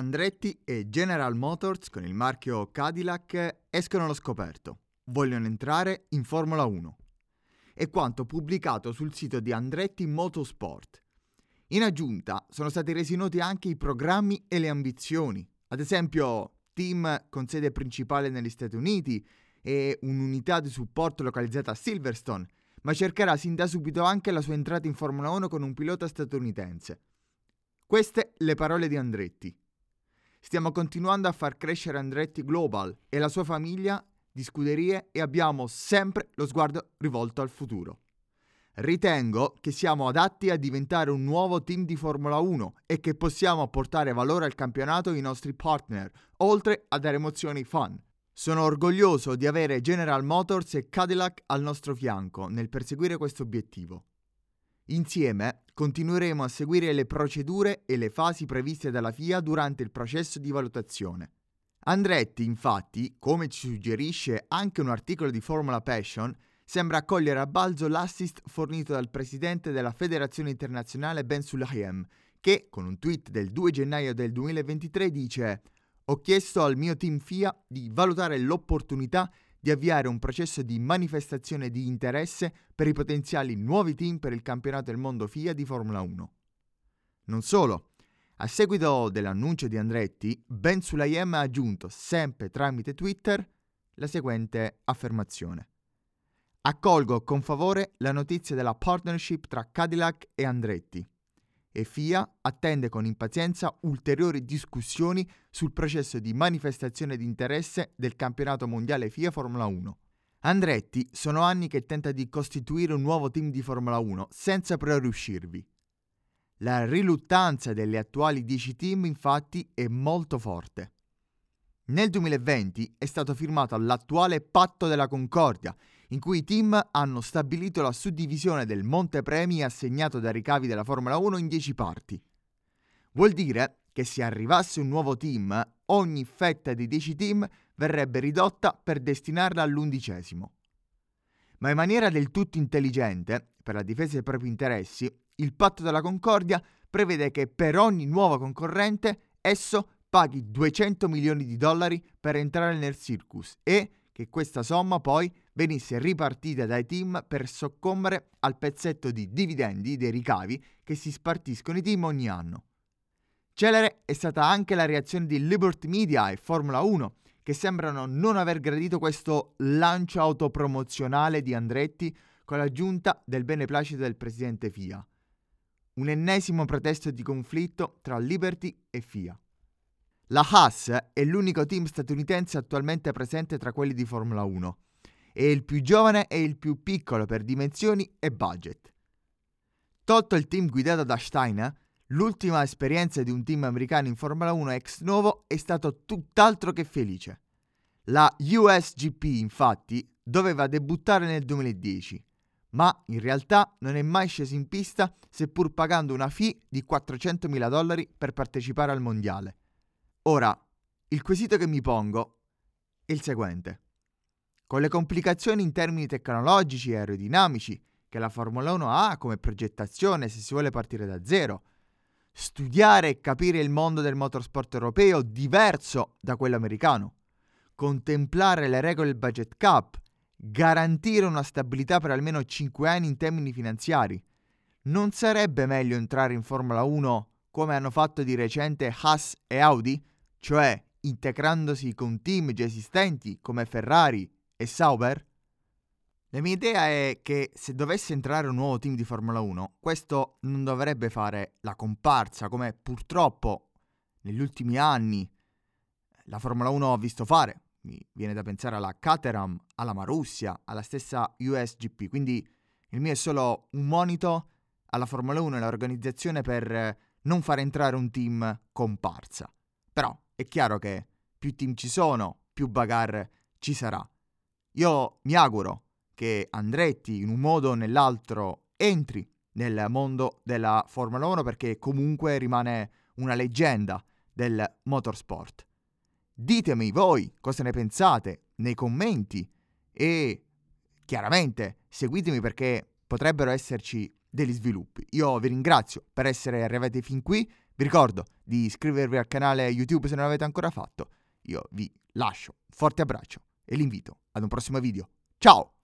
Andretti e General Motors con il marchio Cadillac escono allo scoperto. Vogliono entrare in Formula 1. È quanto pubblicato sul sito di Andretti Motorsport. In aggiunta sono stati resi noti anche i programmi e le ambizioni. Ad esempio, team con sede principale negli Stati Uniti e un'unità di supporto localizzata a Silverstone, ma cercherà sin da subito anche la sua entrata in Formula 1 con un pilota statunitense. Queste le parole di Andretti. Stiamo continuando a far crescere Andretti Global e la sua famiglia di scuderie e abbiamo sempre lo sguardo rivolto al futuro. Ritengo che siamo adatti a diventare un nuovo team di Formula 1 e che possiamo apportare valore al campionato ai nostri partner, oltre a dare emozioni fan. Sono orgoglioso di avere General Motors e Cadillac al nostro fianco nel perseguire questo obiettivo. Insieme continueremo a seguire le procedure e le fasi previste dalla FIA durante il processo di valutazione. Andretti, infatti, come ci suggerisce anche un articolo di Formula Passion, sembra accogliere a balzo l'assist fornito dal presidente della Federazione Internazionale Ben Sulayem, che, con un tweet del 2 gennaio del 2023, dice «Ho chiesto al mio team FIA di valutare l'opportunità di avviare un processo di manifestazione di interesse per i potenziali nuovi team per il campionato del mondo FIA di Formula 1. Non solo, a seguito dell'annuncio di Andretti, Ben Sulayem ha aggiunto, sempre tramite Twitter, la seguente affermazione. Accolgo con favore la notizia della partnership tra Cadillac e Andretti e FIA attende con impazienza ulteriori discussioni sul processo di manifestazione di interesse del campionato mondiale FIA Formula 1. Andretti sono anni che tenta di costituire un nuovo team di Formula 1 senza però riuscirvi. La riluttanza delle attuali 10 team infatti è molto forte. Nel 2020 è stato firmato l'attuale Patto della Concordia, in cui i team hanno stabilito la suddivisione del montepremi assegnato dai ricavi della Formula 1 in 10 parti. Vuol dire che se arrivasse un nuovo team, ogni fetta di 10 team verrebbe ridotta per destinarla all'undicesimo. Ma in maniera del tutto intelligente, per la difesa dei propri interessi, il patto della Concordia prevede che per ogni nuovo concorrente esso paghi 200 milioni di dollari per entrare nel circus e che questa somma poi venisse ripartita dai team per soccombere al pezzetto di dividendi dei ricavi che si spartiscono i team ogni anno. Celere è stata anche la reazione di Liberty Media e Formula 1, che sembrano non aver gradito questo lancio autopromozionale di Andretti con l'aggiunta del beneplacito del presidente FIA. Un ennesimo pretesto di conflitto tra Liberty e FIA. La Haas è l'unico team statunitense attualmente presente tra quelli di Formula 1. È il più giovane e il più piccolo per dimensioni e budget. Tolto il team guidato da Steiner, l'ultima esperienza di un team americano in Formula 1 ex novo è stato tutt'altro che felice. La USGP, infatti, doveva debuttare nel 2010, ma in realtà non è mai sceso in pista seppur pagando una fee di 400.000 dollari per partecipare al mondiale. Ora, il quesito che mi pongo è il seguente. Con le complicazioni in termini tecnologici e aerodinamici che la Formula 1 ha come progettazione se si vuole partire da zero, studiare e capire il mondo del motorsport europeo diverso da quello americano, contemplare le regole del budget cap, garantire una stabilità per almeno 5 anni in termini finanziari, non sarebbe meglio entrare in Formula 1 come hanno fatto di recente Haas e Audi? Cioè integrandosi con team già esistenti come Ferrari e Sauber? La mia idea è che se dovesse entrare un nuovo team di Formula 1, questo non dovrebbe fare la comparsa come purtroppo negli ultimi anni la Formula 1 ha visto fare. Mi viene da pensare alla Caterham, alla Marussia, alla stessa USGP. Quindi il mio è solo un monito alla Formula 1 e all'organizzazione per non far entrare un team comparsa. Però è chiaro che più team ci sono, più bagarre ci sarà. Io mi auguro che Andretti in un modo o nell'altro entri nel mondo della Formula 1 perché comunque rimane una leggenda del motorsport. Ditemi voi cosa ne pensate nei commenti e chiaramente seguitemi perché potrebbero esserci degli sviluppi. Io vi ringrazio per essere arrivati fin qui Vi ricordo di iscrivervi al canale YouTube se non l'avete ancora fatto. Io vi lascio forte abbraccio e l'invito ad un prossimo video. Ciao!